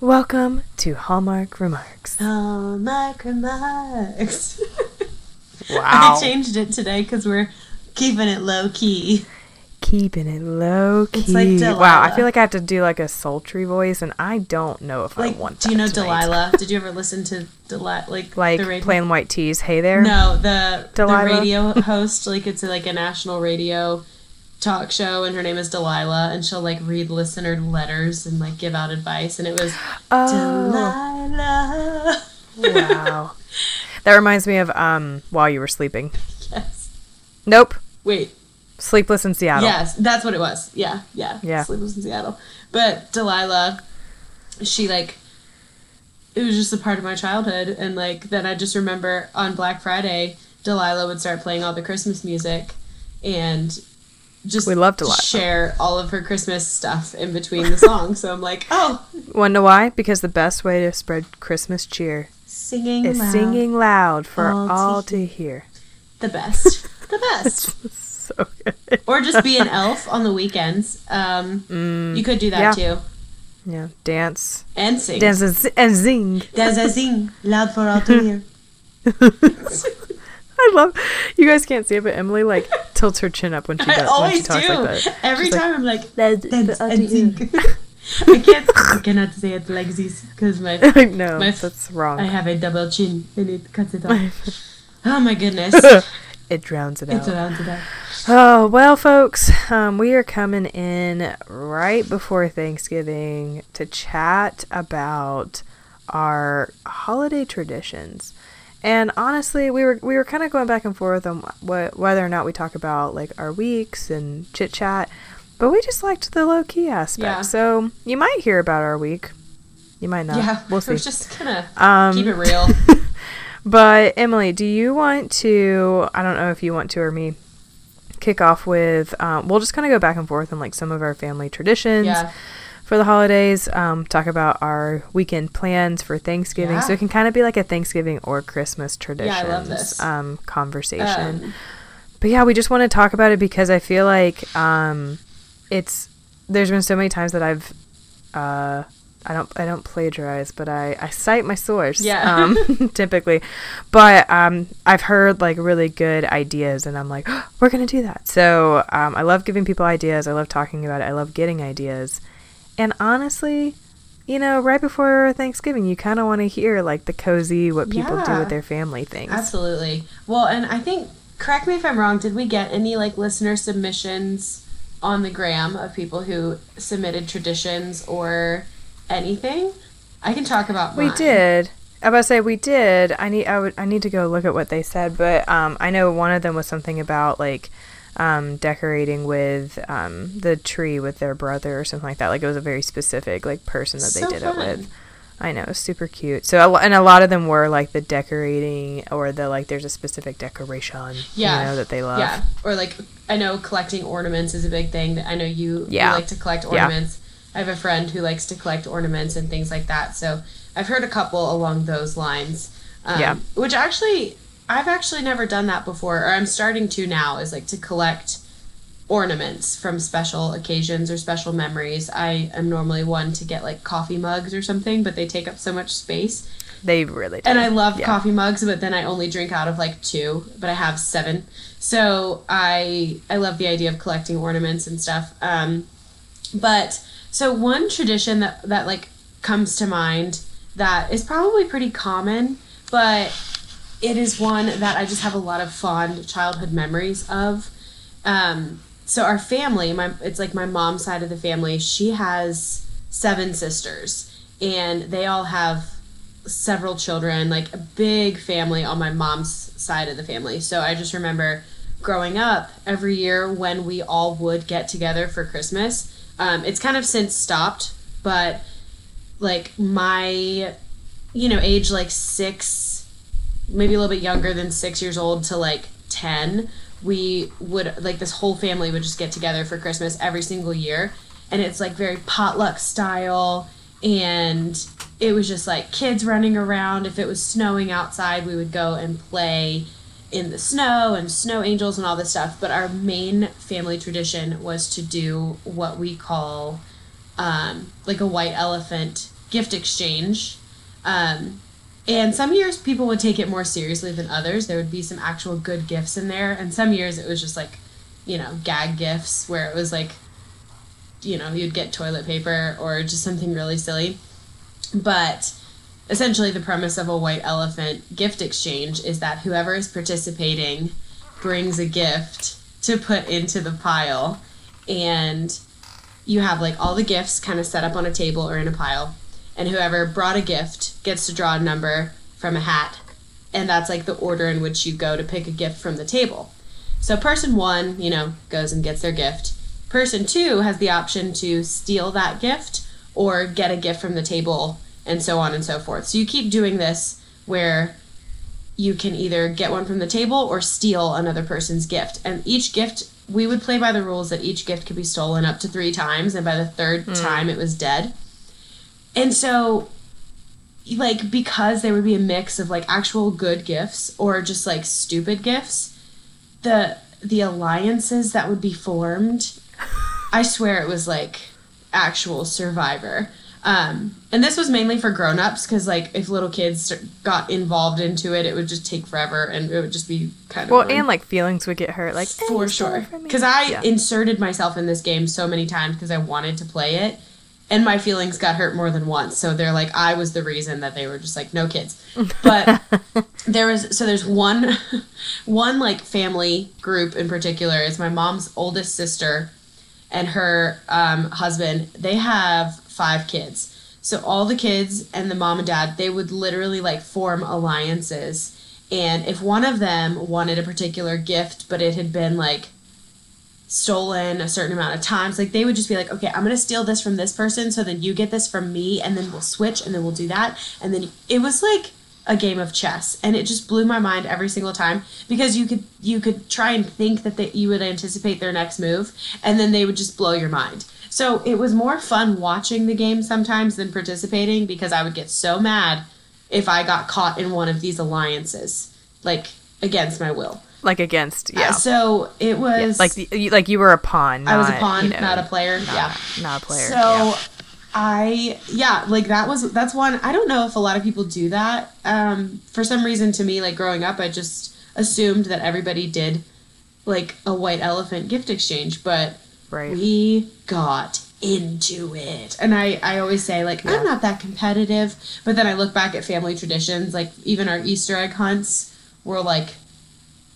Welcome to Hallmark Remarks. Hallmark remarks. Wow. I changed it today because we're keeping it low key. Keeping it low key. It's like Delilah. wow, I feel like I have to do like a sultry voice, and I don't know if Like, I want. To. Do you know tonight. Delilah? Did you ever listen to Delilah? Like, Like the radio? Plain White T's. Hey there. No, the Delilah? the radio host. Like, it's like a national radio talk show, and her name is Delilah, and she'll like read listener letters and like give out advice, and it was Oh, Delilah. wow. That reminds me of um while you were sleeping. yes. Nope. Wait. Sleepless in Seattle. Yes, that's what it was. Yeah, yeah. Yeah. Sleepless in Seattle. But Delilah, she like it was just a part of my childhood and like then I just remember on Black Friday, Delilah would start playing all the Christmas music and just We love Delilah. share all of her Christmas stuff in between the songs. so I'm like, oh, Wanna why? Because the best way to spread Christmas cheer singing is loud. singing loud for all all, to to hear. the best. the best. So good. or just be an elf on the weekends. Um, you could do that yeah. too. Yeah, dance, And sing. dance and, and sing. There's a sing loud for all to hear. I love. You guys can't see it, but Emily like tilts her chin up when she does I when she always talks do. like that. Every She's like, time I'm like, "That's- and I can't. I cannot say it like this because my know My that's wrong. I have a double chin and it cuts it off. oh my goodness! it drowns it It's out. around to that. Oh well, folks, um, we are coming in right before Thanksgiving to chat about our holiday traditions. And honestly, we were we were kind of going back and forth on wh- whether or not we talk about like our weeks and chit chat, but we just liked the low key aspect. Yeah. So you might hear about our week, you might not. yeah, we'll see. We're just gonna Um, keep it real. But Emily, do you want to? I don't know if you want to or me. Kick off with. Um, we'll just kind of go back and forth on like some of our family traditions Yeah, for the holidays. Um, talk about our weekend plans for Thanksgiving, so it can kind of be like a Thanksgiving or Christmas traditions I love this. Um, conversation. Um, But yeah, we just want to talk about it because I feel like um, it's there's been so many times that I've uh, I don't I don't plagiarize, but I, I cite my source. Yeah. Um, typically, but um, I've heard like really good ideas, and I'm like, we're gonna do that. So um, I love giving people ideas. I love talking about it. I love getting ideas, and honestly. You know, right before Thanksgiving, you kind of want to hear like the cozy, what people do with their family things. absolutely. Well, and I think correct me if I'm wrong. Did we get any like listener submissions on the gram of people who submitted traditions or anything? I can talk about. We did. I about to say we did. I need I would I need to go look at what they said, but um, I know one of them was something about like um, decorating with um, the tree with their brother or something like that. Like it was a very specific like person that So they did fun. it with. I know, super cute. So and a lot of them were like the decorating or the like. There's a specific decoration, Yeah. you know, that they love. Yeah, or like I know collecting ornaments is a big thing. I know you, you like to collect Yeah. ornaments. I have a friend who likes to collect ornaments and things like that. So I've heard a couple along those lines. Um, Yeah. Which actually, I've actually never done that before, or I'm starting to now. Is like to collect ornaments from special occasions or special memories. I am normally one to get like coffee mugs or something, but they take up so much space. They really did. And I love Yeah. coffee mugs, but then I only drink out of like two, but I have seven. So I I love the idea of collecting ornaments and stuff. Um, but so one tradition that that like comes to mind that is probably pretty common, but it is one that I just have a lot of fond childhood memories of. Um, so our family, my it's like my mom's side of the family. She has seven sisters, and they all have several children, like a big family on my mom's side of the family. So I just remember growing up every year when we all would get together for Christmas. Um, it's kind of since stopped, but like my, you know, age like six, maybe a little bit younger than six years old to like 10, we would, like, this whole family would just get together for Christmas every single year. And it's like very potluck style. And it was just like kids running around. If it was snowing outside, we would go and play in the snow and snow angels and all this stuff. But our main family tradition was to do what we call um, like a white elephant gift exchange. Um, and some years people would take it more seriously than others. There would be some actual good gifts in there, and some years it was just like, you know, gag gifts where it was like, you know, you'd get toilet paper or just something really silly. But essentially, the premise of a white elephant gift exchange is that whoever is participating brings a gift to put into the pile, and you have like all the gifts kind of set up on a table or in a pile and whoever brought a gift gets to draw a number from a hat and that's like the order in which you go to pick a gift from the table. So person one you know goes and gets their gift. Person two has the option to steal that gift or get a gift from the table and so on and so forth. So you keep doing this where you can either get one from the table or steal another person's gift. And each gift we would play by the rules that each gift could be stolen up to three times and by the third mm. time it was dead. And so like because there would be a mix of like actual good gifts or just like stupid gifts, the the alliances that would be formed, I swear it was like actual survivor. Um, and this was mainly for grown-ups because like if little kids got involved into it it would just take forever and it would just be kind of well and like feelings would get hurt like for sure because i yeah. inserted myself in this game so many times because i wanted to play it and my feelings got hurt more than once. So they're like, I was the reason that they were just like, no kids. But there was so there's one, one like family group in particular. It's my mom's oldest sister, and her um, husband. They have five kids. So all the kids and the mom and dad, they would literally like form alliances. And if one of them wanted a particular gift, but it had been like stolen a certain amount of times like they would just be like okay i'm to steal this from this person so then you get this from me and then we'll switch and then we'll do that. And then it was like a game of chess and it just blew my mind every single time because you could you could try and think that they, you would anticipate their next move and then they would just blow your mind. So it was more fun watching the game sometimes than participating because i would get so mad if i got caught in one of these alliances like against my will like against yeah. Uh, so it was yeah, like the, like you were a pawn. Not, I was a pawn, you know, not a player. Not, yeah, not a player. So yeah. I yeah, like that was that's one. I don't know if a lot of people do that. Um, for some reason, to me, like growing up, I just assumed that everybody did like a white elephant gift exchange, but right. we got into it. And I, I always say, like, yeah. I'm not that competitive. But then I look back at family traditions, like, even our Easter egg hunts were like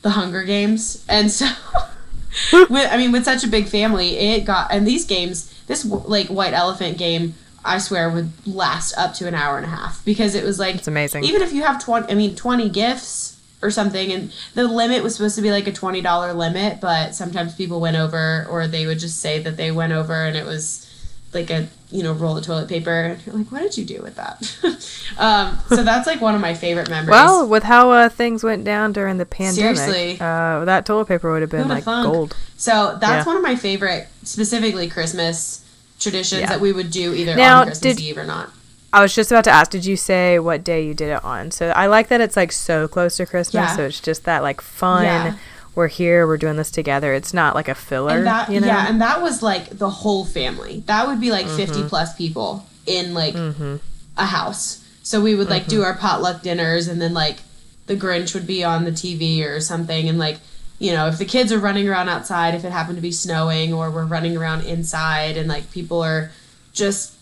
the Hunger Games, and so with I mean with such a big family, it got and these games, this like White Elephant game, I swear would last up to an hour and a half because it was like it's amazing. Even if you have twenty, I mean twenty gifts or something, and the limit was supposed to be like a twenty dollar limit, but sometimes people went over, or they would just say that they went over, and it was like a you know roll of toilet paper and you're like what did you do with that um, so that's like one of my favorite memories well with how uh, things went down during the pandemic seriously uh, that toilet paper would have been like thunk? gold so that's yeah. one of my favorite specifically christmas traditions yeah. that we would do either now, on christmas did, eve or not I was just about to ask, did you say what day you did it on? So I like that it's like so close to Christmas, yeah. so it's just that like fun we're here, we're doing this together. It's not like a filler. That, you know? Yeah, and that was like the whole family. That would be like mm-hmm. 50 plus people in like mm-hmm. a house. So we would like mm-hmm. do our potluck dinners and then like the Grinch would be on the TV or something and like you know, if the kids are running around outside, if it happened to be snowing or we're running around inside and like people are just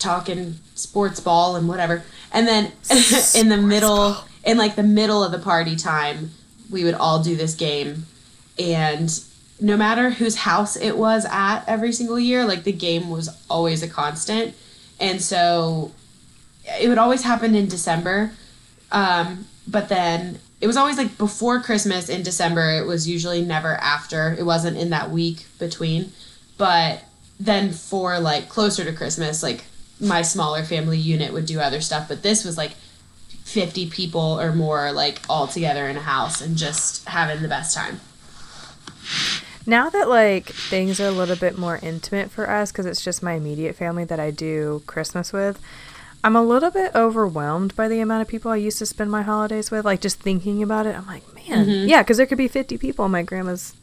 talking sports ball and whatever. And then in the middle in like the middle of the party time, we would all do this game. And no matter whose house it was at every single year like the game was always a constant. And so it would always happen in december. Um, but then it was always like before christmas in december it was usually never after. It wasn't in that week between. But then for like closer to christmas like my smaller family unit would do other stuff. But this was like 50 people or more like all together in a house and just having the best time. Now that like things are a little bit more intimate for us cuz it's just my immediate family that I do Christmas with, I'm a little bit overwhelmed by the amount of people I used to spend my holidays with. Like just thinking about it, I'm like, man, mm-hmm. yeah, cuz there could be 50 people in my grandma's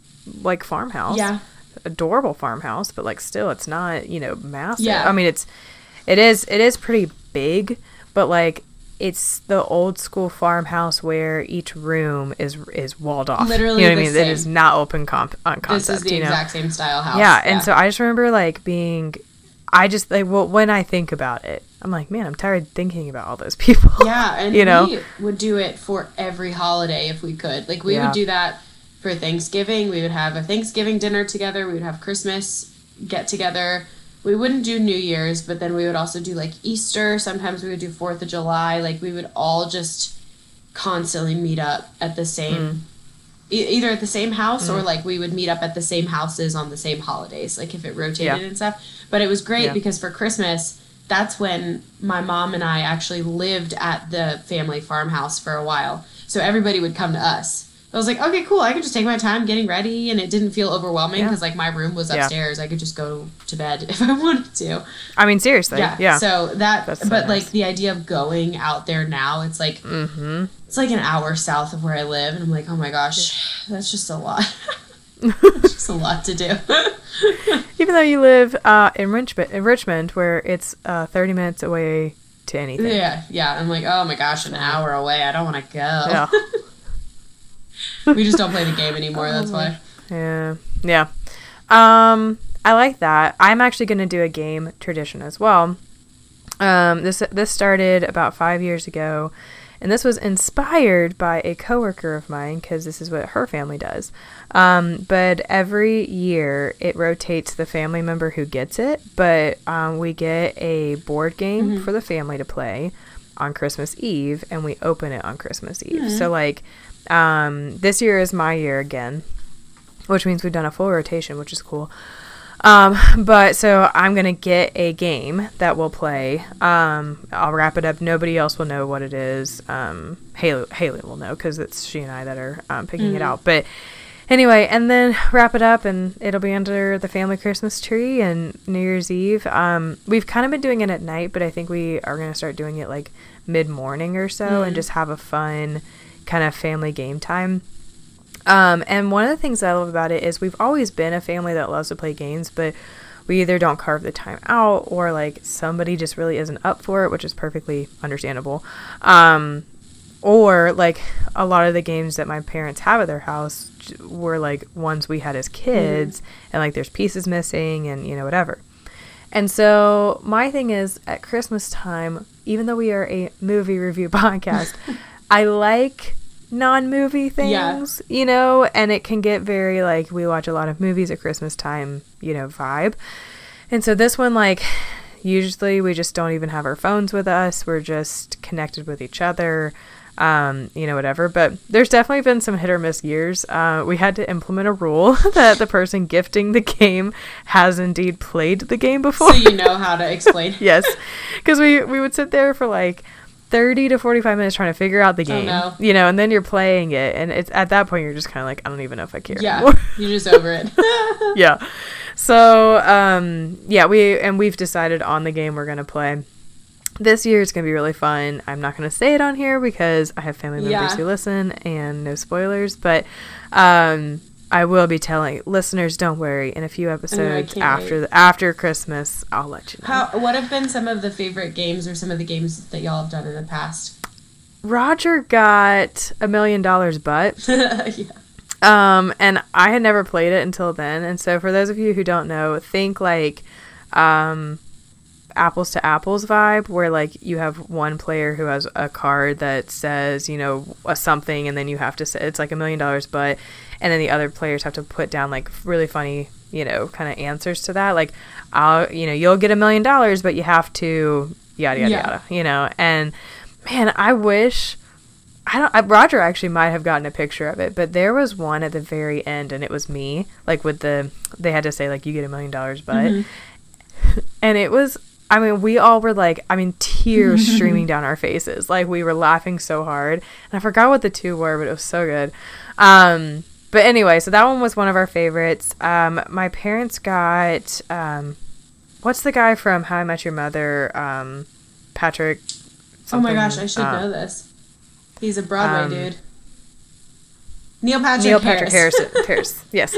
like farmhouse. Yeah. Adorable farmhouse, but like still it's not, you know, massive. Yeah. I mean, it's it is it is pretty big, but like it's the old school farmhouse where each room is is walled off. Literally you know what I mean? It same. is not open comp on concept. This is the you know? exact same style house. Yeah, and so I just remember like being, I just like well when I think about it, I'm like, man, I'm tired thinking about all those people. Yeah, and you know, we would do it for every holiday if we could. Like we Yeah. would do that for Thanksgiving. We would have a Thanksgiving dinner together. We would have Christmas get together. We wouldn't do New Year's, but then we would also do like Easter. Sometimes we would do Fourth of July. Like we would all just constantly meet up at the same, hmm. e- either at the same house or hmm. like we would meet up at the same houses on the same holidays. Like if it rotated Yeah. and stuff. But it was great Yeah. because for Christmas, that's when my mom and I actually lived at the family farmhouse for a while. So everybody would come to us. I was like, okay, cool. I could just take my time getting ready, and it didn't feel overwhelming Yeah. because like my room was Yeah. upstairs. I could just go to bed if I wanted to. I mean, seriously, Yeah. yeah. So that, That's so but nice. like the idea of going out there now, it's like mm-hmm. it's like an hour south of where I live, and I'm like, oh my gosh, that's just a lot. It's just a lot to do. Even though you live uh, in Richmond, in Richmond, where it's uh, 30 minutes away to anything. yeah, yeah. I'm like, oh my gosh, an hour away. I don't want to go. Yeah. we just don't play the game anymore. That's why. Yeah. Yeah. Um, I like that. I'm actually going to do a game tradition as well. Um, this this started about five years ago, and this was inspired by a coworker of mine because this is what her family does. Um, but every year it rotates the family member who gets it, but um, we get a board game for the family to play on Christmas Eve, and we open it on Christmas Eve. So like, um, this year is my year again which means we've done a full rotation, which is cool. Um, but so I'm gonna get a game that we'll play. Um, I'll wrap it up. Nobody else will know what it is. Um, Haley, Haley will know because it's she and I that are um, picking it out. But anyway, and then wrap it up, and it'll be under the family Christmas tree and New Year's Eve. Um, we've kind of been doing it at night, but I think we are gonna start doing it like mid morning or so, and just have a fun kind of family game time. Um, and one of the things that I love about it is we've always been a family that loves to play games, but we either don't carve the time out or like somebody just really isn't up for it, which is perfectly understandable. Um, or like a lot of the games that my parents have at their house were like ones we had as kids, and like there's pieces missing and you know, whatever. And so my thing is at Christmas time, even though we are a movie review podcast, I like non-movie things, Yeah. you know, and it can get very like we watch a lot of movies at Christmas time, you know, vibe. And so this one like usually we just don't even have our phones with us. We're just connected with each other. Um, you know, whatever. But there's definitely been some hit or miss years. Uh, we had to implement a rule that the person gifting the game has indeed played the game before. So you know how to explain. yes, because we we would sit there for like. 30 to 45 minutes trying to figure out the game no. you know and then you're playing it and it's at that point you're just kind of like i don't even know if i care Yeah, anymore you're just over it. yeah so um yeah we and we've decided on the game we're gonna play this year it's gonna be really fun i'm not gonna say it on here because i have family members Yeah. who listen and no spoilers but um i will be telling listeners don't worry in a few episodes after the, after christmas i'll let you know How? What have been some of the favorite games or some of the games that y'all have done in the past? roger got a million dollars but yeah. Um, and I had never played it until then. And so, for those of you who don't know, think like um, apples to apples vibe, where like you have one player who has a card that says, you know, a something, and then you have to say it's like a million dollars, but, and then the other players have to put down like really funny, you know, kind of answers to that. Like, I'll, you know, you'll get a million dollars, but you have to yada yada Yeah. yada, you know. And man, I wish. I don't. I, Roger actually might have gotten a picture of it, but there was one at the very end, and it was me. Like with the, they had to say like you get a million dollars, but, and it was. I mean, we all were like, I mean, tears streaming down our faces. Like we were laughing so hard, and I forgot what the two were, but it was so good. Um, but anyway, so that one was one of our favorites. Um, my parents got, um, what's the guy from How I Met Your Mother? Um, Patrick. Oh my gosh, I should uh, know this. He's a Broadway um, dude. Neil Patrick Neil Harris. Patrick Harris. Harris. Yes.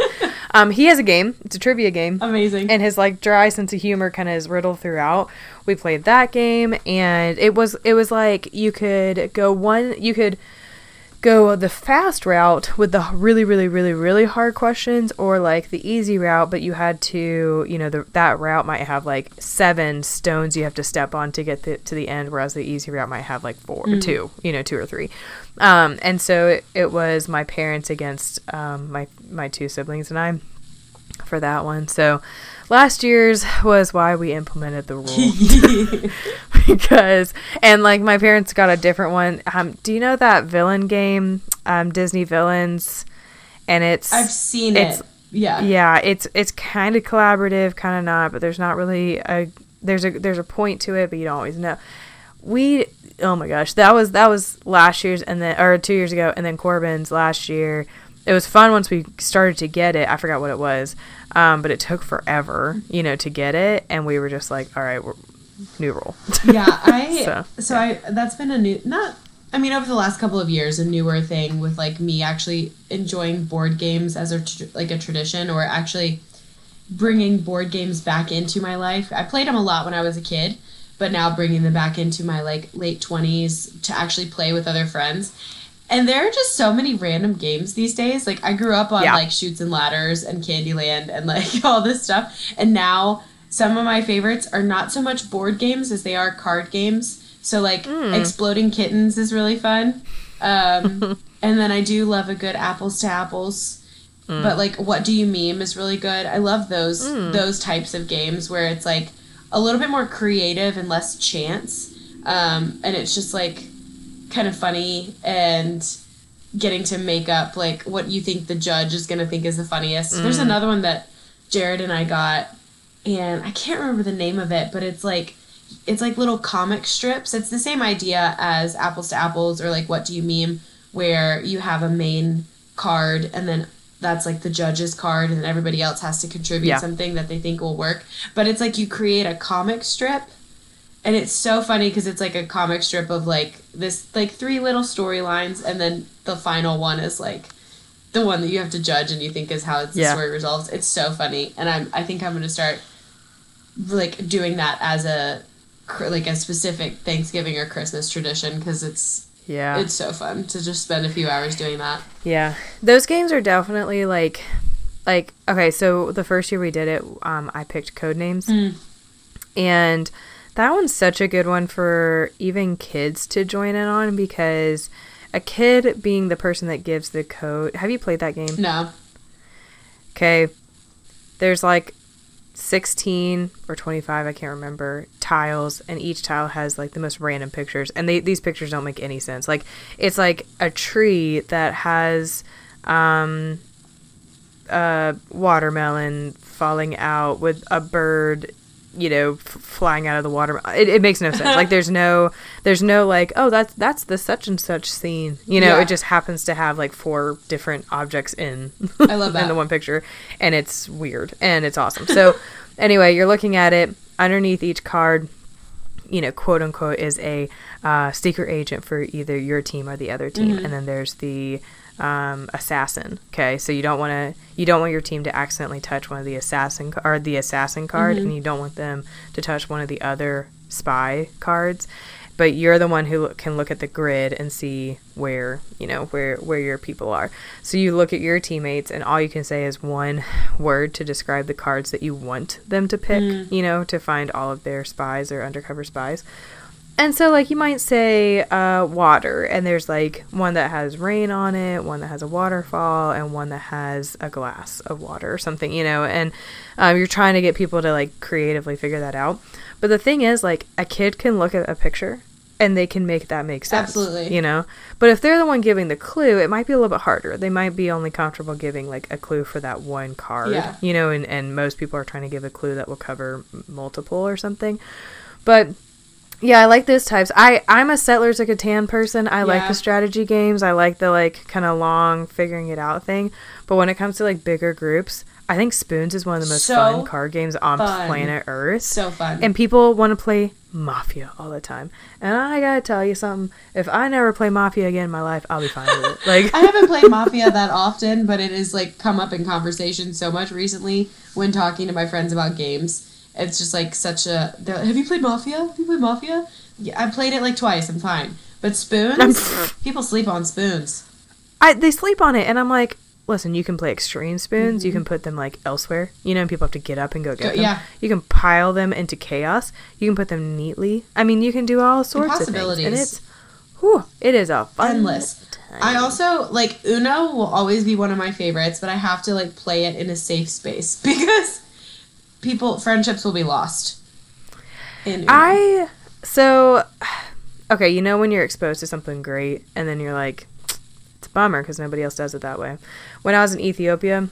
Um, he has a game. It's a trivia game. Amazing. and his like dry sense of humor kind of is riddled throughout. We played that game, and it was it was like you could go one, you could go the fast route with the really really really really hard questions, or like the easy route, but you had to you know the, that route might have like seven stones you have to step on to get the, to the end, whereas the easy route might have like four or two, you know, two or three. Um, and so it, it was my parents against um, my my two siblings and I for that one. So last year's was why we implemented the rule because and like my parents got a different one. Um, do you know that villain game, um, Disney Villains? And it's I've seen it's- it. Yeah. yeah, it's it's kind of collaborative, kind of not, but there's not really a there's a there's a point to it, but you don't always know. We oh my gosh, that was that was last year's and then or two years ago, and then Corbin's last year. It was fun once we started to get it. I forgot what it was, um, but it took forever, you know, to get it, and we were just like, all right, new rule. yeah i So, so, i that's been a new not i mean over the last couple of years a newer thing with like me actually enjoying board games as a tr- like a tradition or actually bringing board games back into my life i played them a lot when i was a kid but now bringing them back into my like late 20s to actually play with other friends and there are just so many random games these days like i grew up on Yeah. like Chutes and Ladders and candyland and like all this stuff and now some of my favorites are not so much board games as they are card games. So like exploding kittens is really fun. Um, and then I do love a good apples to apples. But like what do you meme is really good. I love those those types of games where it's like a little bit more creative and less chance. Um, and it's just like kind of funny and getting to make up like what you think the judge is going to think is the funniest. There's mm. another one that Jared and I got and I can't remember the name of it, but it's like it's like little comic strips. It's the same idea as Apples to Apples or like What Do You Meme, where you have a main card and then that's like the judge's card and then everybody else has to contribute Yeah. something that they think will work. But it's like you create a comic strip and it's so funny because it's like a comic strip of like this like three little storylines and then the final one is like the one that you have to judge and you think is how it's the Yeah. story resolves. It's so funny, and I'm I think I'm gonna start like doing that as a like a specific Thanksgiving or Christmas tradition because it's yeah, it's so fun to just spend a few hours doing that. Yeah, those games are definitely like, like okay. So the first year we did it, um, I picked code names, Mm. and that one's such a good one for even kids to join in on because a kid being the person that gives the code. Have you played that game? No, Okay, there's like 16 or 25 i can't remember tiles and each tile has like the most random pictures and they, these pictures don't make any sense like it's like a tree that has um a watermelon falling out with a bird you know f- flying out of the water. It, it makes no sense. Like there's no there's no like oh that's that's the such and such scene. You know Yeah. it just happens to have like four different objects in I love in the one picture. And it's weird. And it's awesome. So anyway you're looking at it. Underneath each card you know quote unquote is a uh, secret agent for either your team or the other team. And then there's the um, assassin okay? So you don't want to you don't want your team to accidentally touch one of the assassin or the assassin card and you don't want them to touch one of the other spy cards. But you're the one who can look at the grid and see where you know where where your people are. So you look at your teammates and all you can say is one word to describe the cards that you want them to pick you know to find all of their spies or undercover spies and so like you might say uh, water and there's like one that has rain on it one that has a waterfall and one that has a glass of water or something you know and um, you're trying to get people to like creatively figure that out but the thing is like a kid can look at a picture and they can make that make sense Absolutely. you know but if they're the one giving the clue it might be a little bit harder they might be only comfortable giving like a clue for that one card Yeah. you know and, and most people are trying to give a clue that will cover multiple or something but yeah, I like those types. I I'm a Settlers of Catan person. I like the strategy games. I like the like kind of long figuring it out thing. But when it comes to like bigger groups, I think Spoons is one of the most So fun card games on fun. planet Earth. so fun. and people want to play Mafia all the time. And I gotta tell you something. If I never play Mafia again in my life, I'll be fine with it. Like I haven't played Mafia that often, but it has like come up in conversation so much recently when talking to my friends about games. It's just like such a. Have you played Mafia? Have you played Mafia? Yeah, I played it like twice. I'm fine. But spoons, people sleep on spoons. I they sleep on it, and I'm like, listen, you can play extreme spoons. You mm-hmm. can put them like elsewhere. You know, and people have to get up and go get Go- them. yeah. You can pile them into chaos. You can put them neatly. I mean, you can do all sorts of things, and it's, whew, it is a fun Endless. time. I also like Uno will always be one of my favorites, but I have to like play it in a safe space because people friendships will be lost. I so okay, you know when you're exposed to something great and then you're like it's a bummer because nobody else does it that way. When I was in Ethiopia,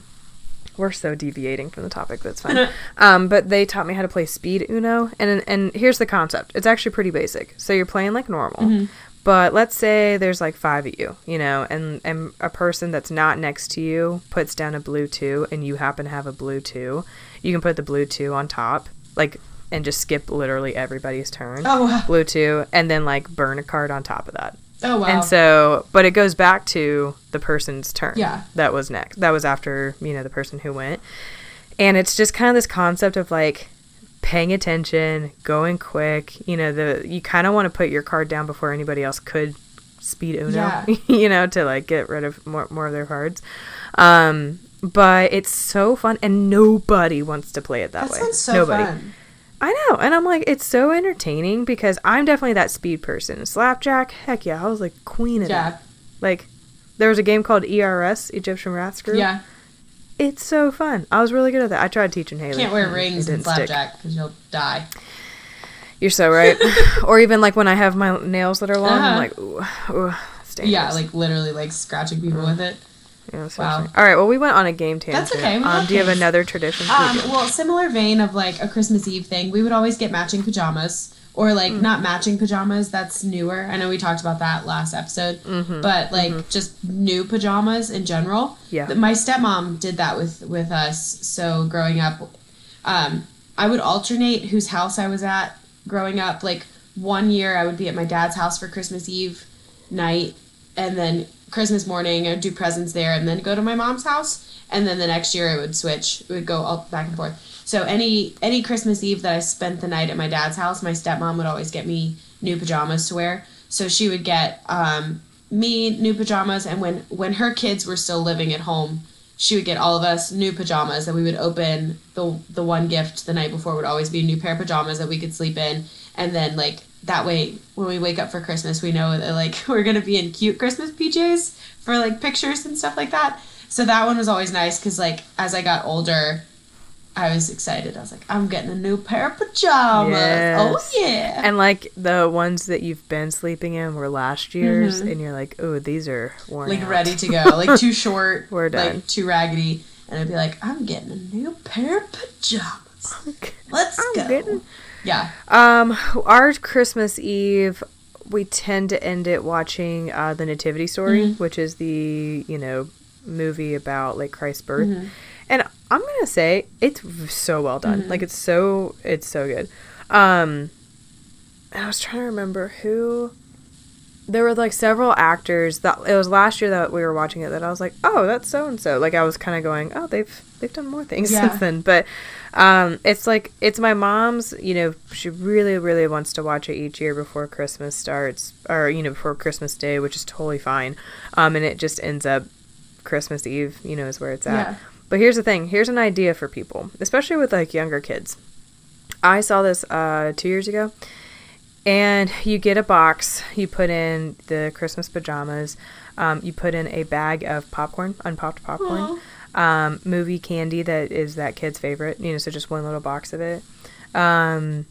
we're so deviating from the topic. That's fine. um, but they taught me how to play speed Uno, and and here's the concept. It's actually pretty basic. So you're playing like normal, but let's say there's like five of you, you know, and and a person that's not next to you puts down a blue two, and you happen to have a blue two. You can put the blue two on top, like, and just skip literally everybody's turn. Oh wow. Blue two, and then like burn a card on top of that. Oh wow. And so, but it goes back to the person's turn. Yeah. That was next. That was after, you know, the person who went. And it's just kind of this concept of like paying attention, going quick. You know, the you kind of want to put your card down before anybody else could speed Uno, Yeah. you know, to like get rid of more, more of their cards. Um, but it's so fun and nobody wants to play it that, that way. sounds so nobody. fun. I know, and I'm like, it's so entertaining because I'm definitely that speed person. Slapjack, heck yeah, I was like queen of Yeah. that. Like, there was a game called ERS, Egyptian Rat Screw. Yeah. It's so fun. I was really good at that. I tried teaching Haley. Can't wear rings and slapjack because you'll die. You're so right. or even like when I have my nails that are long, I'm Uh-huh. like, ooh, ooh. Yeah, like literally like scratching people with it. Yeah, wow. All right, well, we went on a game tangent. That's okay, Um, do you have another tradition? Um, We well, similar vein of like a Christmas Eve thing, we would always get matching pajamas. Or like Mm. not matching pajamas, that's newer. I know we talked about that last episode. But like just new pajamas in general. Mm-hmm. Yeah. My stepmom did that with with us. So growing up, um, I would alternate whose house I was at growing up. Like one year I would be at my dad's house for Christmas Eve night and then Christmas morning I'd do presents there and then go to my mom's house and then the next year it would switch. It would go all back and forth. So any any Christmas Eve that I spent the night at my dad's house, my stepmom would always get me new pajamas to wear. So she would get um, me new pajamas and when when her kids were still living at home, she would get all of us new pajamas that we would open the the one gift the night before would always be a new pair of pajamas that we could sleep in and then like that way when we wake up for christmas we know that like we're gonna be in cute christmas pjs for like pictures and stuff like that so that one was always nice because like as i got older i was excited i was like i'm getting a new pair of pajamas oh yeah And like the ones that you've been sleeping in were last year's, and you're like, oh, these are worn Mm-hmm. like out. ready to go like too short We're done. like too raggedy and i'd be like i'm getting a new pair of pajamas let's I'm go getting- yeah Um, our Christmas Eve, we tend to end it watching uh, the Nativity Story, Mm-hmm. which is the you know movie about like Christ's birth, Mm-hmm. And I'm gonna say it's so well done. Mm-hmm. Like it's so it's so good. Um, and I was trying to remember who. There were like several actors that it was last year that we were watching it that I was like, oh, that's so and so. Like I was kind of going, oh, they've they've done more things Yeah. since then. But um, it's like it's my mom's. You know, she really really wants to watch it each year before Christmas starts, or you know before Christmas Day, which is totally fine. Um, and it just ends up Christmas Eve. You know, is where it's at. Yeah. But here's the thing. Here's an idea for people, especially with like younger kids. I saw this uh, two years ago, and you get a box. You put in the Christmas pajamas. Um, you put in a bag of popcorn, unpopped popcorn, um, movie candy that is that kid's favorite. You know, so just one little box of it. Um,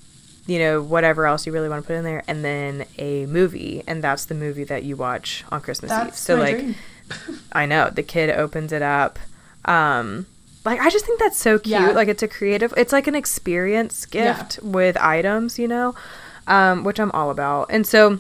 you know, whatever else you really want to put in there, and then a movie, and that's the movie that you watch on Christmas Eve. So like. I know the kid opens it up. Um, like I just think that's so cute. Yeah. Like it's a creative. It's like an experience Yeah. gift with items, you know, um, which I'm all about. And so,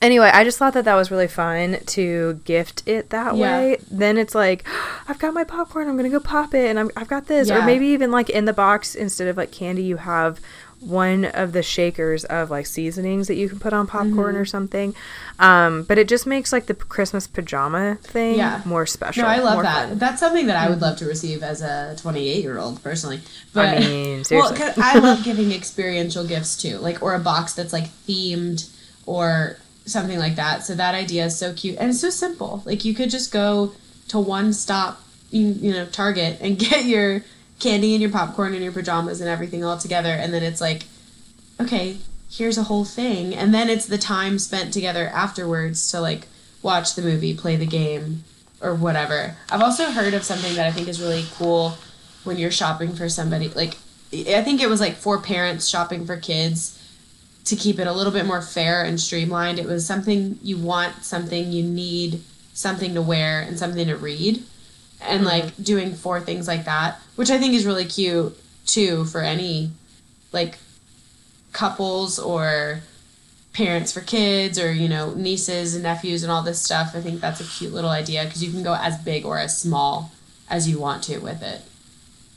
anyway, I just thought that that was really fun to gift it that Yeah. way. Then it's like, I've got my popcorn. I'm gonna go pop it, and I'm, I've got this. Or maybe even like in the box instead of like candy, you have one of the shakers of like seasonings that you can put on popcorn or something. Um, but it just makes like the Christmas pajama thing Yeah. more special. No, I love that. fun. That's something that I would love to receive as a 28 year old personally. But I mean, well, I love giving experiential gifts too, like or a box that's like themed or something like that. So that idea is so cute and it's so simple. Like you could just go to one stop, you, you know, Target and get your candy and your popcorn and your pajamas and everything all together, and then it's like, okay, here's a whole thing, and then it's the time spent together afterwards to like watch the movie, play the game, or whatever. I've also heard of something that I think is really cool when you're shopping for somebody. Like, I think it was like for parents shopping for kids to keep it a little bit more fair and streamlined. It was something you want, something you need, something to wear, and something to read. And like doing four things like that, which I think is really cute too for any like couples or parents for kids or you know nieces and nephews and all this stuff. I think that's a cute little idea because you can go as big or as small as you want to with it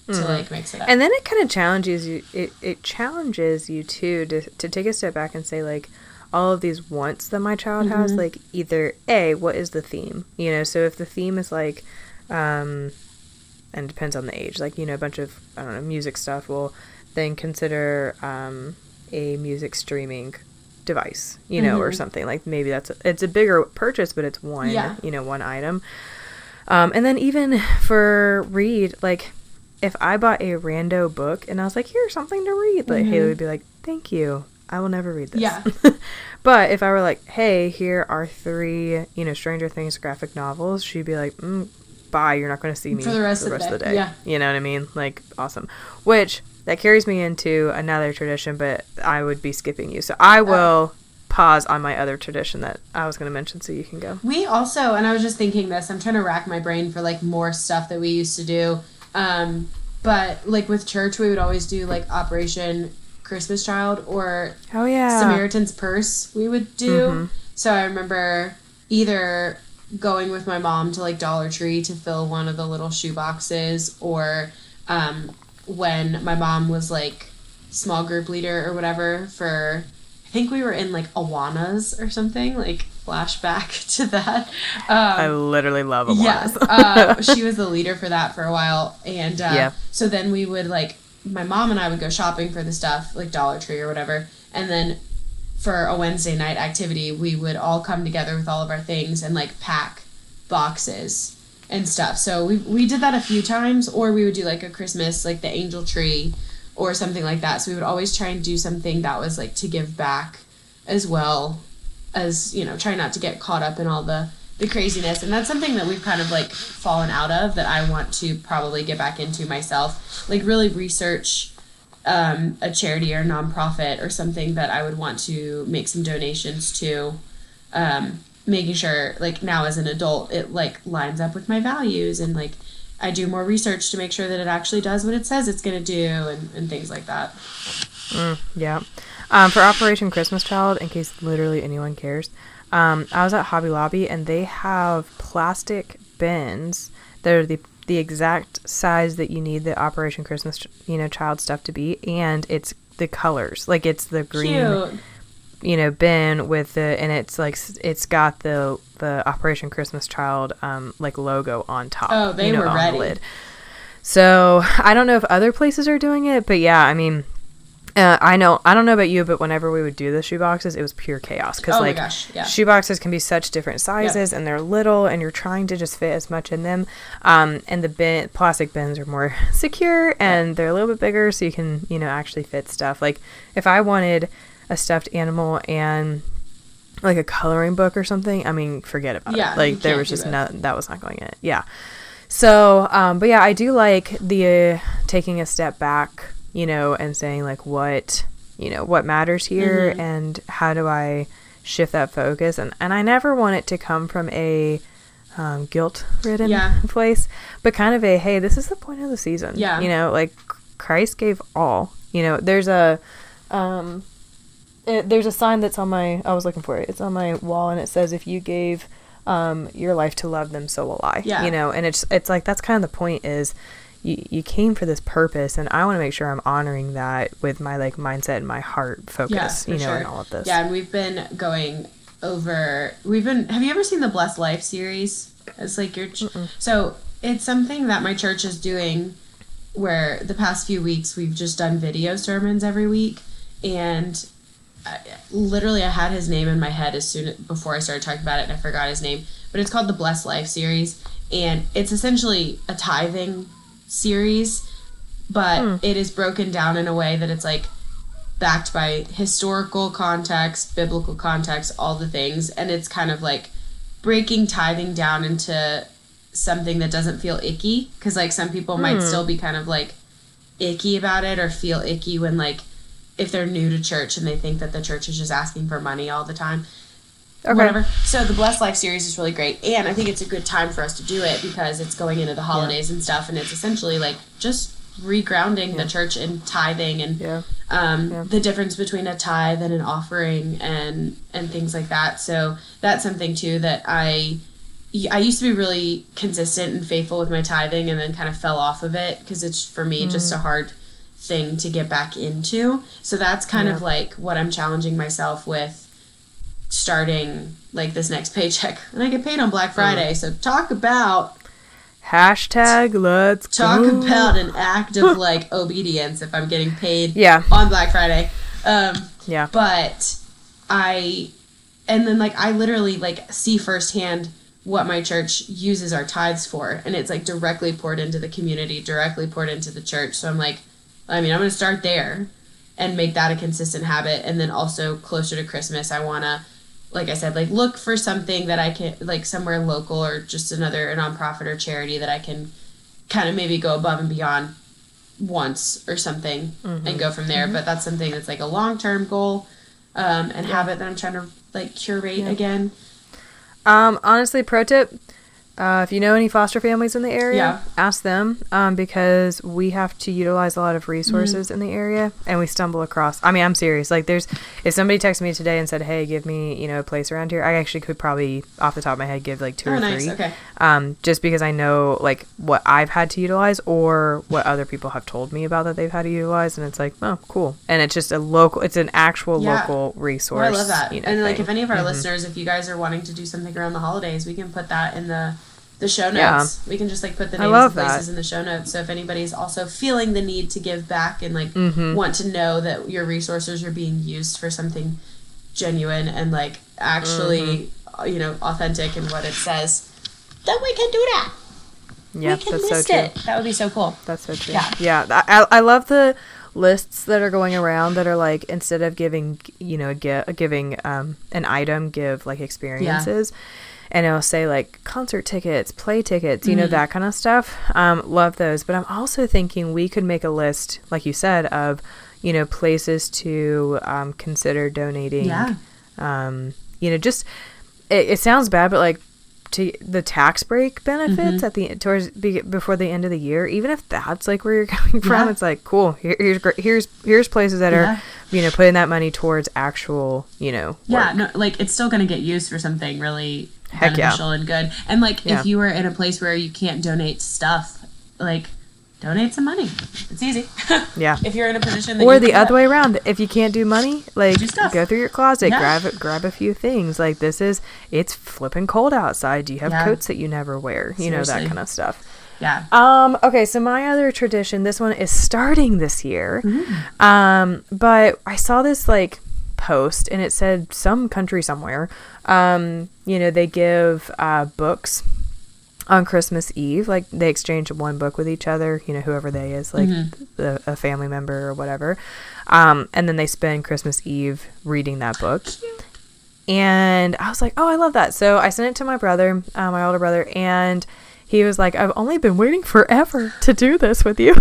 to mm-hmm. like mix it up. And then it kind of challenges you it, it challenges you too to, to take a step back and say like all of these wants that my child has mm-hmm. like either a what is the theme? You know so if the theme is like um and it depends on the age like you know a bunch of i don't know music stuff well then consider um a music streaming device you know or something like maybe that's a, it's a bigger purchase but it's one Yeah. you know one item um, and then even for read, like if I bought a rando book and I was like, here's something to read, like Haley would be like, thank you. I will never read this. Yeah. but if I were like, hey, here are three, you know, Stranger Things graphic novels, she'd be like, mm, bye, you're not going to see me For the rest of the day. Yeah. You know what I mean? Like, awesome. Which that carries me into another tradition, but I would be skipping you. So I will pause on my other tradition that I was going to mention so you can go. We also, and I was just thinking this, I'm trying to rack my brain for like more stuff that we used to do. Um, but like with church, we would always do like Operation Christmas Child or Oh, yeah. Samaritan's Purse, we would do. Mhm. So I remember either going with my mom to like Dollar Tree to fill one of the little shoe boxes or um, when my mom was like small group leader or whatever for I think we were in like Awanas or something like flashback to that I um, literally love Awanas. uh, she was the leader for that for a while and uh, Yeah. so then we would like my mom and I would go shopping for the stuff like Dollar Tree or whatever and then for a Wednesday night activity, we would all come together with all of our things and like pack boxes and stuff. So we we did that a few times, or we would do like a Christmas, like the angel tree, or something like that. So we would always try and do something that was like to give back, as well as you know, try not to get caught up in all the the craziness. And that's something that we've kind of like fallen out of that I want to probably get back into myself. Like really research um, a charity or nonprofit or something that I would want to make some donations to. Um, making sure, like now as an adult, it like lines up with my values and like I do more research to make sure that it actually does what it says it's gonna do and, and things like that. Yeah. Um, for Operation Christmas Child, in case literally anyone cares, um, I was at Hobby Lobby and they have plastic bins that are the the exact size that you need the Operation Christmas you know Child stuff to be, and it's the colors like it's the green Cute. you know bin with the and it's like it's got the the Operation Christmas Child um like logo on top. Oh, they you know, were ready. The. So I don't know if other places are doing it, but yeah, I mean, uh, I know I don't know about you, but whenever we would do the shoe boxes, it was pure chaos because Oh like gosh, yeah. shoe boxes can be such different sizes and they're little, and you're trying to just fit as much in them. Um, and the bin plastic bins are more secure and they're a little bit bigger, so you can you know actually fit stuff. Like if I wanted a stuffed animal and like a coloring book or something, I mean, forget about Yeah, it. Like there was just no that was not going in it. Yeah. So, um, but yeah, I do like the uh, taking a step back, you know, and saying like what, you know, what matters here Mm-hmm. and how do I shift that focus and and I never want it to come from a um, guilt-ridden Yeah. place, but kind of a hey, this is the point of the season. Yeah. You know, like Christ gave all. You know, there's a um it, there's a sign that's on my I was looking for it. It's on my wall and it says if you gave um your life to love them so will I. Yeah. You know, and it's it's like that's kind of the point is you, you came for this purpose and I want to make sure I'm honoring that with my like mindset and my heart focus, for you know, sure. in all of this. Yeah, and we've been going over. We've been. Have you ever seen the Blessed Life series? It's like your. Ch- so it's something that my church is doing, where the past few weeks we've just done video sermons every week, and I, literally I had his name in my head as soon before I started talking about it, and I forgot his name. But it's called the Blessed Life series, and it's essentially a tithing series, but hmm. it is broken down in a way that it's like backed by historical context, biblical context, all the things, and it's kind of like breaking tithing down into something that doesn't feel icky because like some people might hmm. still be kind of like icky about it or feel icky when like if they're new to church and they think that the church is just asking for money all the time Okay. whatever. So the Blessed Life series is really great, and I think it's a good time for us to do it because it's going into the holidays and stuff, and it's essentially like just regrounding the church in tithing and Yeah. um, Yeah. the difference between a tithe and an offering and and things like that. So that's something too that I I used to be really consistent and faithful with my tithing, and then kind of fell off of it because it's for me Mm. just a hard thing to get back into. So that's kind of like what I'm challenging myself with starting like this next paycheck and i get paid on Mm. black friday so talk about Hashtag let's talk go. about an act of like obedience if i'm getting paid Yeah. on black friday um Yeah. but i and then like i literally like see firsthand what my church uses our tithes for and it's like directly poured into the community directly poured into the church so i'm like i mean i'm gonna start there and make that a consistent habit and then also closer to christmas i want to like i said like look for something that i can like somewhere local or just another a nonprofit or charity that i can kind of maybe go above and beyond once or something and go from there. But that's something that's like a long-term goal um, and habit that i'm trying to like curate again. Um, honestly, pro tip: uh, if you know any foster families in the area, Yeah. ask them um, because we have to utilize a lot of resources Mm-hmm. in the area, and we stumble across. I mean, I'm serious. Like, there's if somebody texted me today and said, "Hey, give me you know a place around here," I actually could probably off the top of my head give like two oh or nice three. okay Um, just because I know like what I've had to utilize or what other people have told me about that they've had to utilize, and it's like, oh, cool. And it's just a local. It's an actual Yeah. local resource. Well, I love that. you know, and like, thing. if any of our Mhm. listeners, if you guys are wanting to do something around the holidays, we can put that in the the show Yeah. notes. We can just like put the names of places that. in the show notes. So if anybody's also feeling the need to give back and like Mhm. want to know that your resources are being used for something genuine and like actually, Mm-hmm. you know, authentic in what it says, then we can do that. yeah, we can that's so true. it. That would be so cool. That's so true. Yeah. Yeah. I, I love the lists that are going around that are like instead of giving you know gi- giving um, an item, give like experiences. And it'll say like concert tickets, play tickets, you know Mm-hmm. that kind of stuff. Um, love those, but I'm also thinking we could make a list, like you said, of you know places to um, consider donating. Yeah. Um, you know, just it, it sounds bad, but like to the tax break benefits Mm-hmm. at the towards be, before the end of the year, even if that's like where you're coming from, Yeah. it's like cool. Here, here's here's here's places that Yeah. are you know putting that money towards actual you know Yeah, no, like it's still going to get used for something really Heck yeah. beneficial and good. And like Yeah. if you were in a place where you can't donate stuff, like donate some money. It's easy. Yeah. if you're in a position that or the other do way around. If you can't do money, like Do go through your closet, Yeah. grab grab a few things. Like this is it's flipping cold outside. Do you have Yeah. coats that you never wear? You know that kind of stuff. Yeah. Um, okay, so my other tradition, this one is starting this year. Mm-hmm. Um, but I saw this like post and it said some country somewhere. Um, you know, they give uh, books on Christmas Eve. Like they exchange one book with each other, you know, whoever they is, like Mm-hmm. the, a family member or whatever. Um, and then they spend Christmas Eve reading that book. And I was like, oh, I love that. So I sent it to my brother, uh, my older brother, and he was like, I've only been waiting forever to do this with you.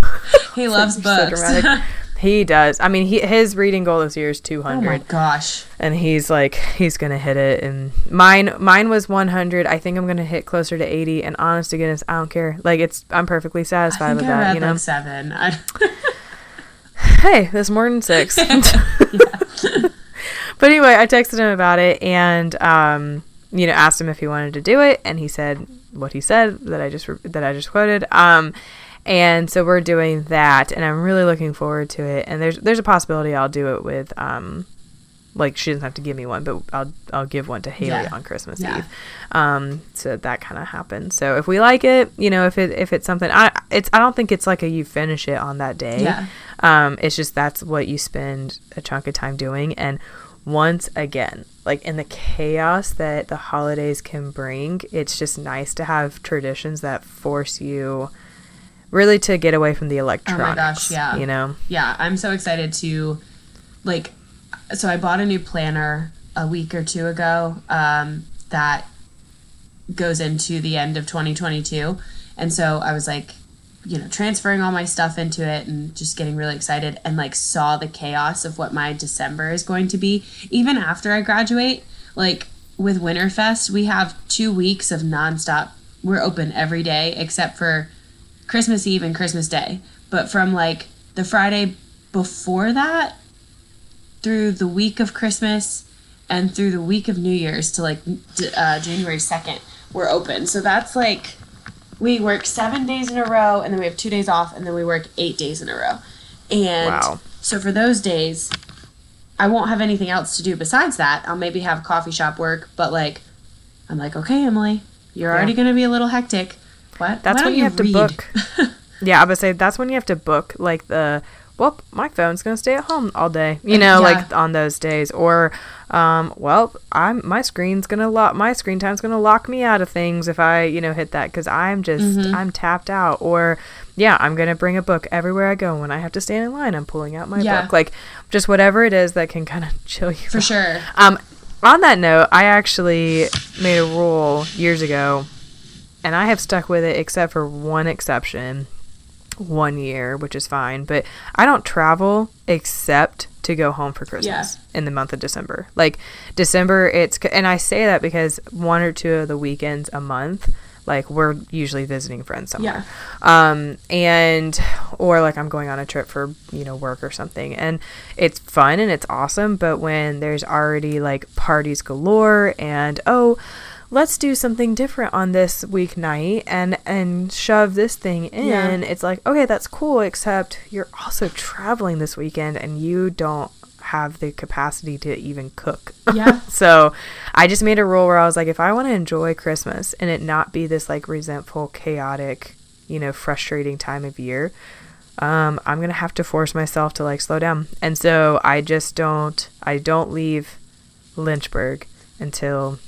He loves So books. dramatic. he does. I mean, he, his reading goal this year is 200. oh 200 my gosh. and he's like he's gonna hit it. And mine mine was 100 i think i'm gonna hit closer to 80 and honest to goodness i don't care. Like it's i'm perfectly satisfied with I that you know? like seven. I, hey that's more than six but anyway i texted him about it and um you know asked him if he wanted to do it. And he said what he said that i just re- that i just quoted. Um And so we're doing that, and I'm really looking forward to it. And there's there's a possibility I'll do it with um, like she doesn't have to give me one, but I'll I'll give one to Haley Yeah. on Christmas Yeah. Eve. Um, so that kind of happens. So if we like it, you know, if it if it's something, I it's I don't think it's like a you finish it on that day. Yeah. Um, it's just that's what you spend a chunk of time doing, and once again, like in the chaos that the holidays can bring, it's just nice to have traditions that force you really to get away from the electronics. Oh my gosh, yeah. You know. Yeah, I'm so excited to like so I bought a new planner a week or two ago um, that goes into the end of 2022. And so I was like, you know, transferring all my stuff into it and just getting really excited and like saw the chaos of what my December is going to be. Even after I graduate, like with Winterfest, we have two weeks of nonstop. We're open every day except for Christmas Eve and Christmas Day. But from like the Friday before that through the week of Christmas and through the week of New Year's to like uh, January 2nd, we're open. So that's like we work seven days in a row and then we have two days off and then we work eight days in a row. And Wow. so for those days, I won't have anything else to do besides that. I'll maybe have coffee shop work, but like, I'm like, okay, Emily, you're already going to be a little hectic. What? That's when don't you have to book. Yeah, I would say that's when you have to book like the well, my phone's gonna stay at home all day. You know, Yeah. like on those days, or um, well, I'm my screen's gonna lock my screen time's gonna lock me out of things if I you know hit that because I'm just Mm-hmm. I'm tapped out. Or yeah, I'm gonna bring a book everywhere I go. When I have to stand in line, I'm pulling out my Yeah. book. Like just whatever it is that can kind of chill you. For out. sure. Um, on that note, I actually made a rule years ago, and I have stuck with it except for one exception, one year, which is fine. But I don't travel except to go home for Christmas in the month of December. Like December, it's and I say that because one or two of the weekends a month. Like we're usually visiting friends somewhere, um, and or like I'm going on a trip for you know work or something, and it's fun and it's awesome. But when there's already like parties galore and oh, let's do something different on this weeknight and and shove this thing in, Yeah. it's like okay, that's cool. Except you're also traveling this weekend and you don't have the capacity to even cook. Yeah. so I just made a rule where I was like, if I want to enjoy Christmas and it not be this like resentful, chaotic, you know, frustrating time of year, um, I'm gonna have to force myself to like slow down. And so I just don't I don't leave Lynchburg until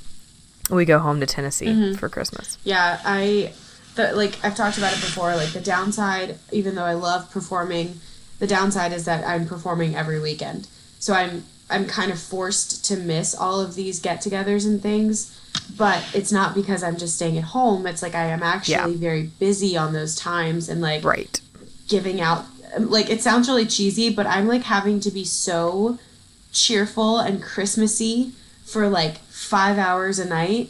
we go home to Tennessee mm-hmm. for Christmas. Yeah, I the like I've talked about it before. Like the downside, even though I love performing, the downside is that I'm performing every weekend. So I'm I'm kind of forced to miss all of these get-togethers and things. But it's not because I'm just staying at home. It's like I am actually Yeah. very busy on those times and like Right. giving out like it sounds really cheesy, but I'm like having to be so cheerful and Christmassy for like five hours a night.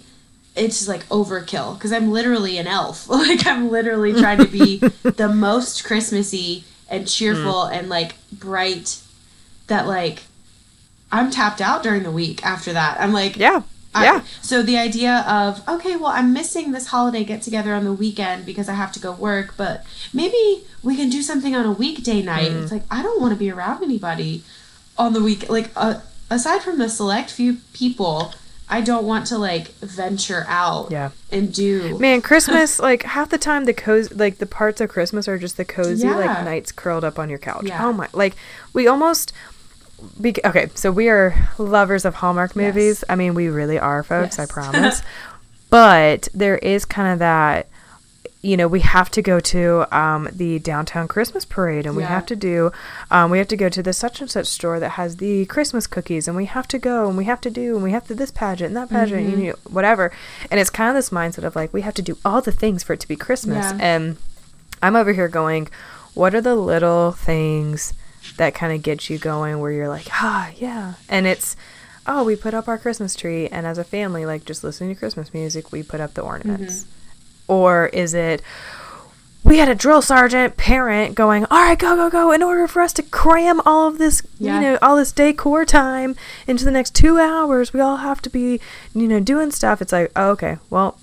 It's like overkill because I'm literally an elf. Like I'm literally trying to be the most Christmassy and cheerful and like bright that like I'm tapped out during the week after that. I'm like Yeah. I- Yeah. so the idea of okay, well, I'm missing this holiday get together on the weekend because I have to go work, but maybe we can do something on a weekday night. Mm. It's like I don't want to be around anybody on the week. Like uh, aside from the select few people, I don't want to like venture out Yeah. and do. Man, Christmas, like half the time the cozy like the parts of Christmas are just the cozy Yeah. like nights curled up on your couch. Yeah. Oh my like we almost be, okay, so we are lovers of Hallmark movies. I mean, we really are, folks, I promise. but there is kind of that you know, we have to go to um, the downtown Christmas parade, and we have to do, um, we have to go to the such and such store that has the Christmas cookies, and we have to go, and we have to do, and we have to this pageant and that pageant, Mm-hmm. you know, whatever. And it's kind of this mindset of like we have to do all the things for it to be Christmas, Yeah. and I'm over here going, what are the little things that kind of get you going where you're like, ah, yeah, and it's. Oh, we put up our Christmas tree, and as a family, like just listening to Christmas music, we put up the ornaments. Mm-hmm. Or is it we had a drill sergeant parent going, All right, go, go, go, in order for us to cram all of this, Yeah. you know, all this decor time into the next two hours, we all have to be, you know, doing stuff. It's like, oh, okay, well,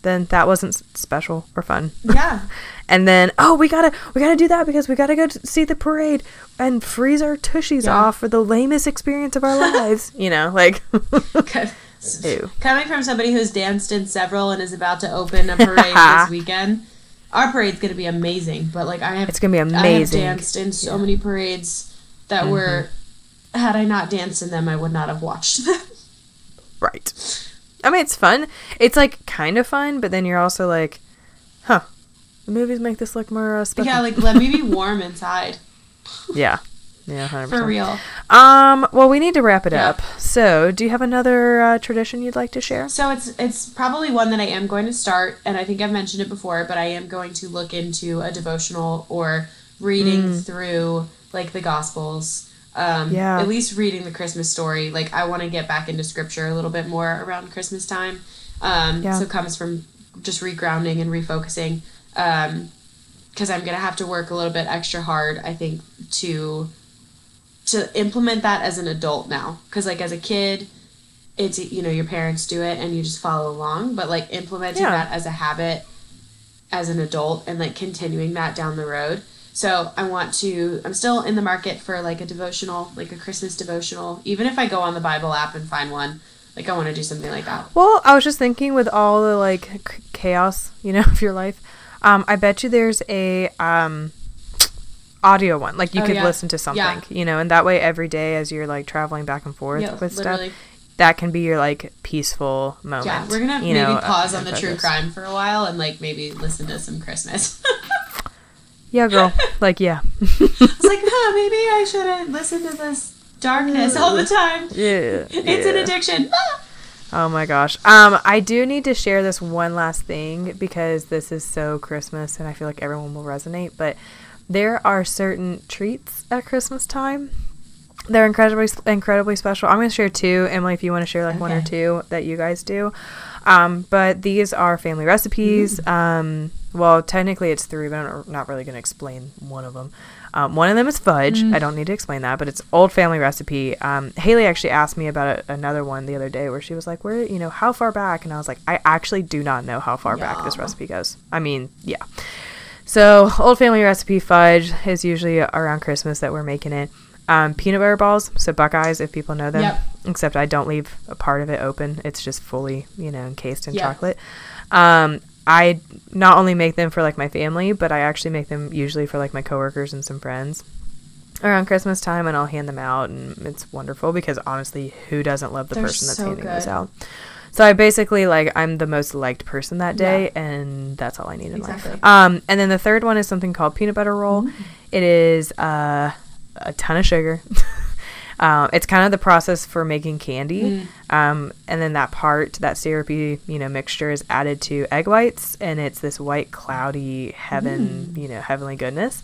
then that wasn't special or fun. Yeah. And then, oh, we gotta we gotta do that because we gotta go to see the parade and freeze our tushies Yeah. off for the lamest experience of our lives. You know, like, Ew. Coming from somebody who's danced in several and is about to open a parade this weekend, our parade's gonna be amazing. But like I have, it's gonna be amazing. I have danced in so many parades that were. Had I not danced in them, I would not have watched them. Right. I mean, it's fun. It's like kind of fun, but then you're also like, huh, the movies make this look more uh, special. yeah, like let me be warm inside yeah. Yeah, 100%. for real. Um, well, we need to wrap it Yeah. up. So, do you have another uh, tradition you'd like to share? So it's it's probably one that I am going to start, and I think I've mentioned it before, but I am going to look into a devotional or reading Mm. through like the Gospels. Um, Yeah. At least reading the Christmas story. Like I want to get back into Scripture a little bit more around Christmas time. Um, Yeah. So it comes from just regrounding and refocusing. Um, because I'm gonna have to work a little bit extra hard, I think, to to implement that as an adult now. Because like as a kid, it's you know your parents do it and you just follow along, but like implementing Yeah. that as a habit as an adult and like continuing that down the road. So I want to. I'm still in the market for like a devotional, like a Christmas devotional. Even if I go on the Bible app and find one, like I want to do something like that. Well, I was just thinking with all the like chaos, you know, of your life, um, I bet you there's a um, audio one. Like you Oh, could yeah. listen to something, Yeah. you know, and that way every day as you're like traveling back and forth Yeah, with literally. stuff, that can be your like peaceful moment. Yeah, we're gonna maybe know, pause on the true crime for a while and like maybe listen to some Christmas. Yeah, girl. like yeah. It's like, huh, maybe I shouldn't listen to this darkness all the time. yeah. It's an addiction. Oh my gosh. Um, I do need to share this one last thing because this is so Christmas and I feel like everyone will resonate. But there are certain treats at Christmas time. They're incredibly incredibly special. I'm gonna share two. Emily, if you want to share like one or two that you guys do. Um, but these are family recipes. Mm. Um, well, technically it's three, but I'm not really gonna explain one of them. Um, one of them is fudge. Mm. I don't need to explain that, but it's old family recipe. Um, Haley actually asked me about a, another one the other day where she was like, "Where, you know, how far back?" And I was like, "I actually do not know how far back this recipe goes. I mean, yeah." So old family recipe fudge is usually around Christmas that we're making it. Um, peanut butter balls, so Buckeyes, if people know them. Yep. Except I don't leave a part of it open. It's just fully, you know, encased in Yeah. chocolate. Um, I not only make them for like my family, but I actually make them usually for like my coworkers and some friends around Christmas time, and I'll hand them out, and it's wonderful because honestly, who doesn't love the They're person that's so handing those out? So I basically like I'm the most liked person that day, and that's all I need in Exactly. life. Um, and then the third one is something called peanut butter roll. Mm. It is uh, a ton of sugar. Um, it's kind of the process for making candy, Mm. um, and then that part, that syrupy, you know, mixture is added to egg whites, and it's this white, cloudy heaven, you know, heavenly goodness.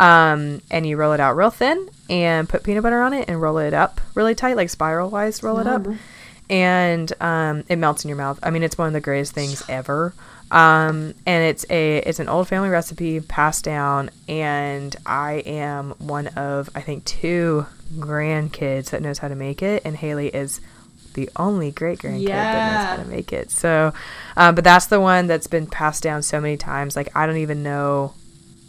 Um, and you roll it out real thin, and put peanut butter on it, and roll it up really tight, like spiral wise, roll it up. And um, it melts in your mouth. I mean, it's one of the greatest things ever. Um, and it's a it's an old family recipe passed down, and I am one of I think two grandkids that knows how to make it, and Haley is the only great grandkid that knows how to make it. So, um, but that's the one that's been passed down so many times. Like I don't even know,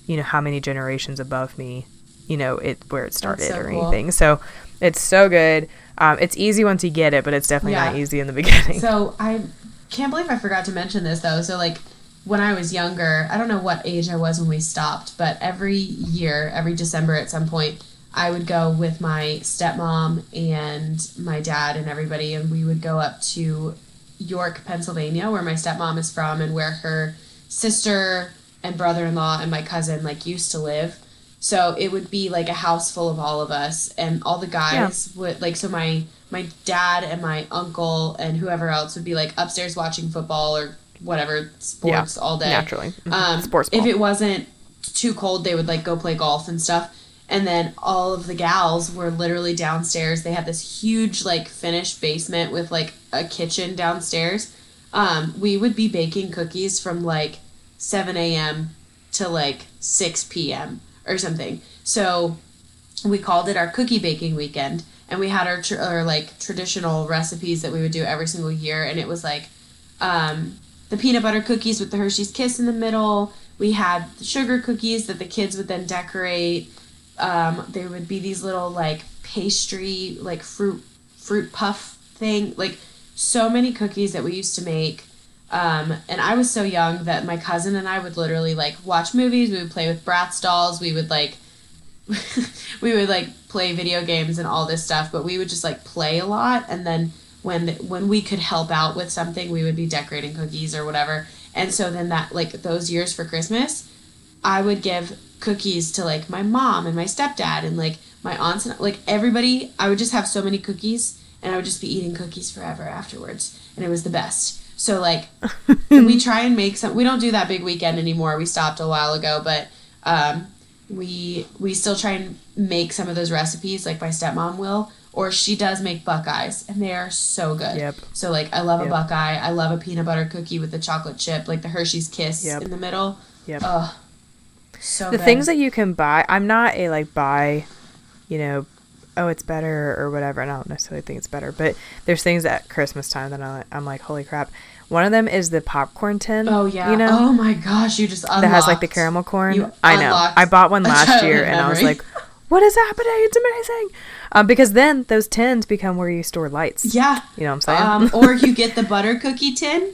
you know, how many generations above me, you know, it where it started so or cool. anything. So it's so good. Um, it's easy once you get it, but it's definitely not easy in the beginning. So I can't believe I forgot to mention this though. So like when I was younger, I don't know what age I was when we stopped, but every year, every December at some point, I would go with my stepmom and my dad and everybody, and we would go up to York, Pennsylvania, where my stepmom is from, and where her sister and brother-in-law and my cousin like used to live. So it would be like a house full of all of us, and all the guys would like. So my my dad and my uncle and whoever else would be like upstairs watching football or whatever sports all day naturally. Mhm. um, Sports If it wasn't too cold, they would like go play golf and stuff. And then all of the gals were literally downstairs. They had this huge like finished basement with like a kitchen downstairs. Um, we would be baking cookies from like 7 a.m. to like 6 p.m. or something. So we called it our cookie baking weekend and we had our, tr- our like traditional recipes that we would do every single year and it was like um, the peanut butter cookies with the Hershey's Kiss in the middle. We had the sugar cookies that the kids would then decorate. Um, there would be these little like pastry, like fruit fruit puff thing, like so many cookies that we used to make. Um, and I was so young that my cousin and I would literally like watch movies. We would play with Bratz dolls. We would like, we would like play video games and all this stuff. But we would just like play a lot. And then when when we could help out with something, we would be decorating cookies or whatever. And so then that like those years for Christmas, I would give cookies to like my mom and my stepdad and like my aunts and like everybody. I would just have so many cookies and I would just be eating cookies forever afterwards. And it was the best. So like we try and make some we don't do that big weekend anymore. We stopped a while ago, but um, we we still try and make some of those recipes like my stepmom will or she does make buckeyes and they are so good. Yep. So like I love Yep. a buckeye. I love a peanut butter cookie with the chocolate chip, like the Hershey's Kiss Yep. in the middle. Yep. Oh, so the good. things that you can buy i'm not a like buy you know oh it's better or whatever. And i don't necessarily think it's better but there's things at christmas time that I, i'm like holy crap. One of them is the popcorn tin Oh yeah. you know? Oh my gosh, you just unlocked. that has like the caramel corn. You i know. i bought one last year childhood and i was like what is happening? It's amazing. Um, because then those tins become where you store lights. Yeah. you know what i'm saying? Um, or you get the butter cookie tin,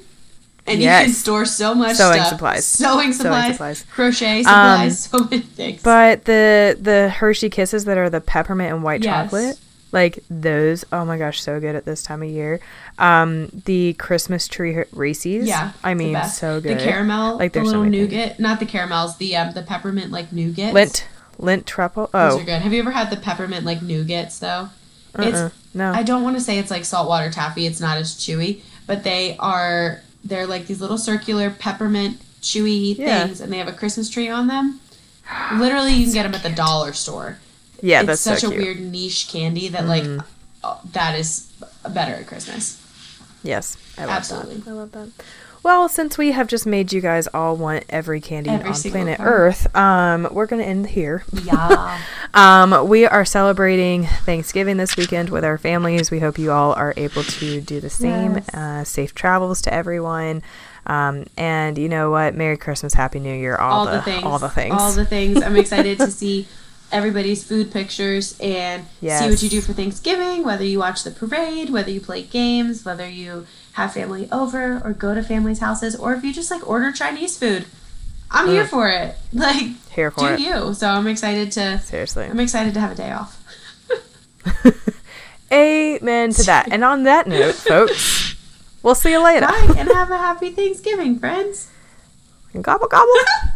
and you can store so much Sewing stuff. supplies. Sewing Sewing supplies. supplies. Crochet Um, supplies. so many things. But the the Hershey Kisses that are the peppermint and white Yes. chocolate, like those, oh my gosh, so good at this time of year. Um, the Christmas tree Reese's, yeah, I mean, so good. The caramel, Like, the there's so little things. nougat, not the caramels, the um, the peppermint like nougat. Lindt, Lindt truffle. Those Oh, are good. Have you ever had the peppermint like nougats though? uh-uh, It's no. I don't want to say it's like saltwater taffy. It's not as chewy, but they are. They're like these little circular peppermint chewy Yeah. things, and they have a Christmas tree on them. Literally, you can get them at the dollar store. yeah, it's that's such so a cute. Mm. weird niche candy that like oh, that is better at Christmas. Yes, I love Absolutely. that. I love that. Well, since we have just made you guys all want every candy Every on planet one. Earth, um, we're gonna end here. Yeah. Um, we are celebrating Thanksgiving this weekend with our families. We hope you all are able to do the same. Yes. Uh, safe travels to everyone. Um, and you know what? Merry Christmas, Happy New Year, all, all the, things. all the things. All the things. I'm excited to see everybody's food pictures and see what you do for Thanksgiving, whether you watch the parade, whether you play games, whether you have family over or go to families' houses, or if you just like order Chinese food. I'm here Mm. for it. Like Here for do it. you. So I'm excited to Seriously. I'm excited to have a day off. Amen to that. And on that note, folks, we'll see you later. Bye and have a happy Thanksgiving, friends. Gobble gobble.